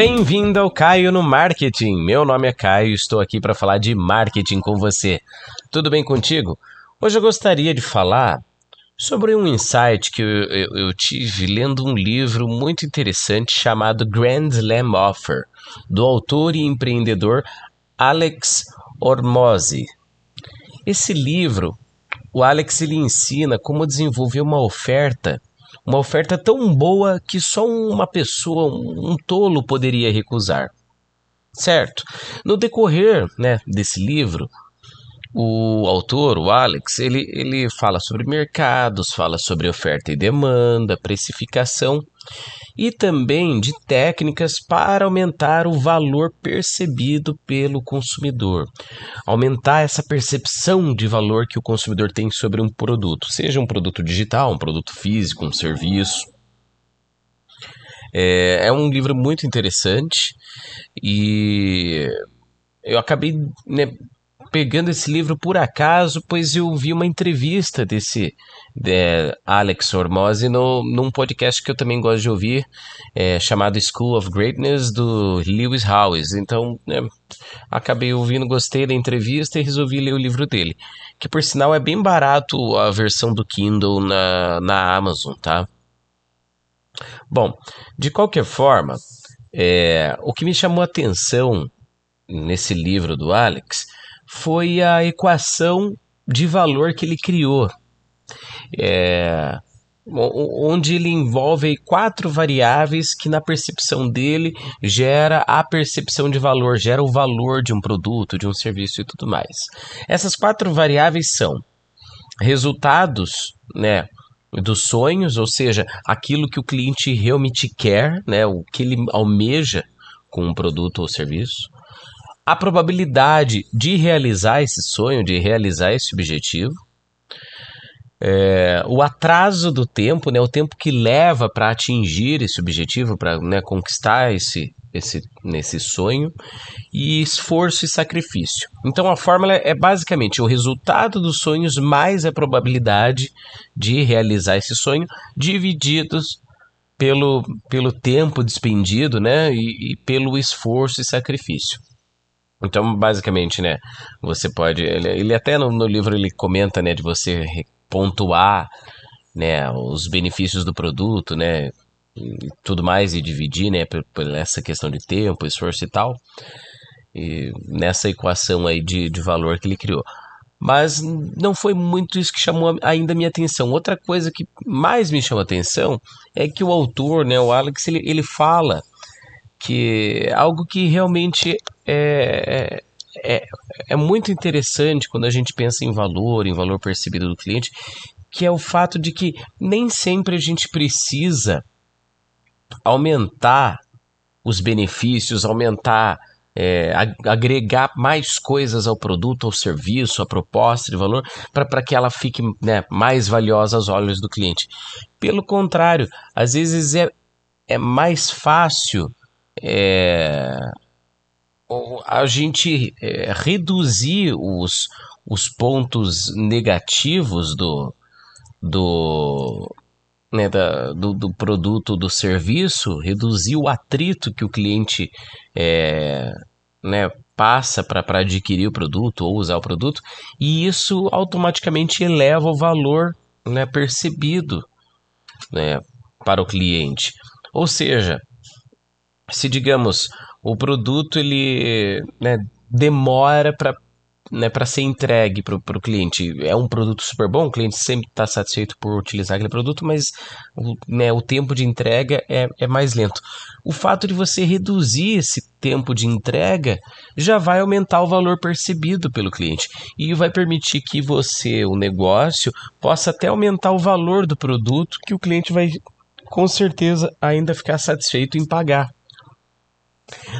Bem-vindo ao Caio no Marketing. Meu nome é Caio e estou aqui para falar de marketing com você. Tudo bem contigo? Hoje eu gostaria de falar sobre um insight que eu, eu, eu tive lendo um livro muito interessante chamado Grand Slam Offer, do autor e empreendedor Alex Hormozzi. Esse livro, o Alex ele ensina como desenvolver uma oferta uma oferta tão boa que só uma pessoa, um tolo, poderia recusar. Certo? No decorrer né, desse livro, o autor, o Alex, ele, ele fala sobre mercados, fala sobre oferta e demanda, precificação e também de técnicas para aumentar o valor percebido pelo consumidor. Aumentar essa percepção de valor que o consumidor tem sobre um produto, seja um produto digital, um produto físico, um serviço. É, é um livro muito interessante e eu acabei né, pegando esse livro por acaso, pois eu vi uma entrevista desse de Alex Hormozzi no, num podcast que eu também gosto de ouvir, é, chamado School of Greatness, do Lewis Howes. Então, é, acabei ouvindo, gostei da entrevista e resolvi ler o livro dele. Que, por sinal, é bem barato a versão do Kindle na, na Amazon, tá? Bom, de qualquer forma, é, o que me chamou a atenção nesse livro do Alex foi a equação de valor que ele criou. É, onde ele envolve quatro variáveis que na percepção dele gera a percepção de valor, gera o valor de um produto, de um serviço e tudo mais. Essas quatro variáveis são resultados, né, dos sonhos, ou seja, aquilo que o cliente realmente quer, né, o que ele almeja com um produto ou serviço a probabilidade de realizar esse sonho, de realizar esse objetivo, é, o atraso do tempo, né, o tempo que leva para atingir esse objetivo, para né, conquistar esse, esse, nesse sonho, e esforço e sacrifício. Então a fórmula é basicamente o resultado dos sonhos mais a probabilidade de realizar esse sonho, divididos pelo, pelo tempo despendido né, e, e pelo esforço e sacrifício. Então, basicamente, né, você pode, ele, ele até no, no, livro ele comenta, né, de você pontuar, né, os benefícios do produto, né, e tudo mais e dividir, né, por, por essa questão de tempo, esforço e tal, e nessa equação aí de, de valor que ele criou. Mas não foi muito isso que chamou ainda minha atenção. Outra coisa que mais me chamou a atenção é que o autor, né, o Alex, ele, ele fala que algo que realmente é, é, é, é muito interessante quando a gente pensa em valor, em valor percebido do cliente, que é o fato de que nem sempre a gente precisa aumentar os benefícios, aumentar, é, agregar mais coisas ao produto, ao serviço, à proposta de valor, para que ela fique né, mais valiosa aos olhos do cliente. Pelo contrário, às vezes é, é mais fácil é, a gente é, reduzir os, os pontos negativos do, do, né, da, do, do, produto, do serviço, reduzir o atrito que o cliente é, né, passa para adquirir o produto ou usar o produto, e isso automaticamente eleva o valor né, percebido né, para o cliente. Ou seja, se digamos o produto ele né, demora para né, para ser entregue para o cliente. É um produto super bom, o cliente sempre está satisfeito por utilizar aquele produto, mas né, o tempo de entrega é, é mais lento. O fato de você reduzir esse tempo de entrega já vai aumentar o valor percebido pelo cliente e vai permitir que você, o negócio, possa até aumentar o valor do produto que o cliente vai com certeza ainda ficar satisfeito em pagar.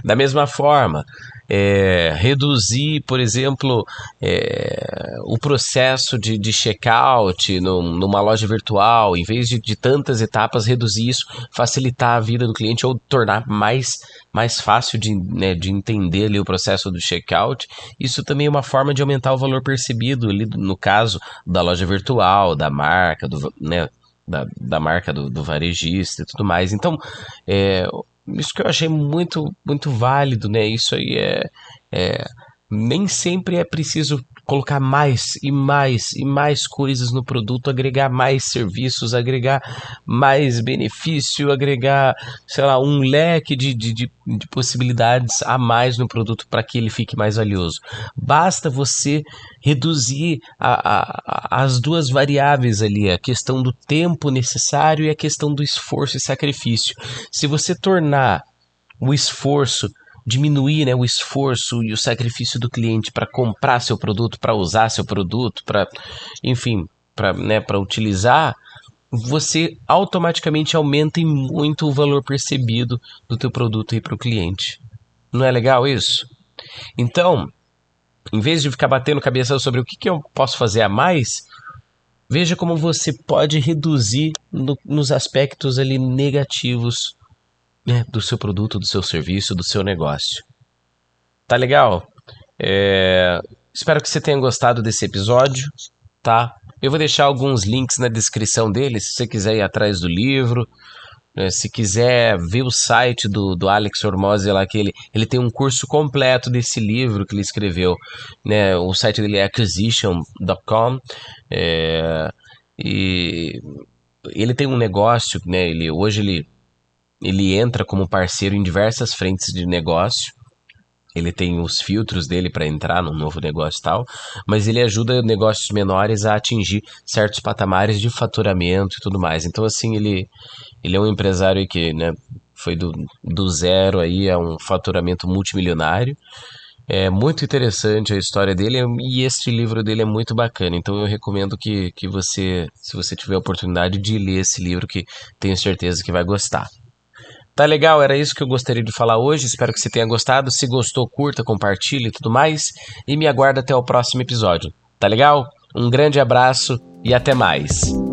Da mesma forma, é, reduzir, por exemplo, é, o processo de, de checkout numa loja virtual, em vez de, de tantas etapas, reduzir isso, facilitar a vida do cliente ou tornar mais, mais fácil de, né, de entender ali, o processo do checkout. Isso também é uma forma de aumentar o valor percebido, ali, no caso da loja virtual, da marca, do, né, da, da marca do, do varejista e tudo mais. Então, é, isso que eu achei muito, muito válido, né? Isso aí é, é nem sempre é preciso colocar mais e mais e mais coisas no produto, agregar mais serviços, agregar mais benefício, agregar, sei lá, um leque de, de, de, de possibilidades a mais no produto para que ele fique mais valioso. Basta você reduzir a, a, as duas variáveis ali, a questão do tempo necessário e a questão do esforço e sacrifício. Se você tornar o esforço diminuir né, o esforço e o sacrifício do cliente para comprar seu produto, para usar seu produto, para, enfim, para né, utilizar, você automaticamente aumenta muito o valor percebido do teu produto para o cliente. Não é legal isso? Então, em vez de ficar batendo cabeça sobre o que, que eu posso fazer a mais, veja como você pode reduzir no, nos aspectos ali negativos né, do seu produto, do seu serviço, do seu negócio. Tá legal? É... Espero que você tenha gostado desse episódio, tá? Eu vou deixar alguns links na descrição dele, se você quiser ir atrás do livro, né, se quiser ver o site do, do Alex Hormozzi lá, que ele, ele tem um curso completo desse livro que ele escreveu, né? O site dele é acquisition.com é, e ele tem um negócio, né? Ele, hoje ele ele entra como parceiro em diversas frentes de negócio. Ele tem os filtros dele para entrar no novo negócio e tal, mas ele ajuda negócios menores a atingir certos patamares de faturamento e tudo mais. Então, assim, ele, ele é um empresário que né, foi do, do zero aí a um faturamento multimilionário. É muito interessante a história dele e este livro dele é muito bacana. Então eu recomendo que, que você, se você tiver a oportunidade de ler esse livro, que tenho certeza que vai gostar. Tá legal, era isso que eu gostaria de falar hoje. Espero que você tenha gostado. Se gostou, curta, compartilhe e tudo mais. E me aguarda até o próximo episódio. Tá legal? Um grande abraço e até mais.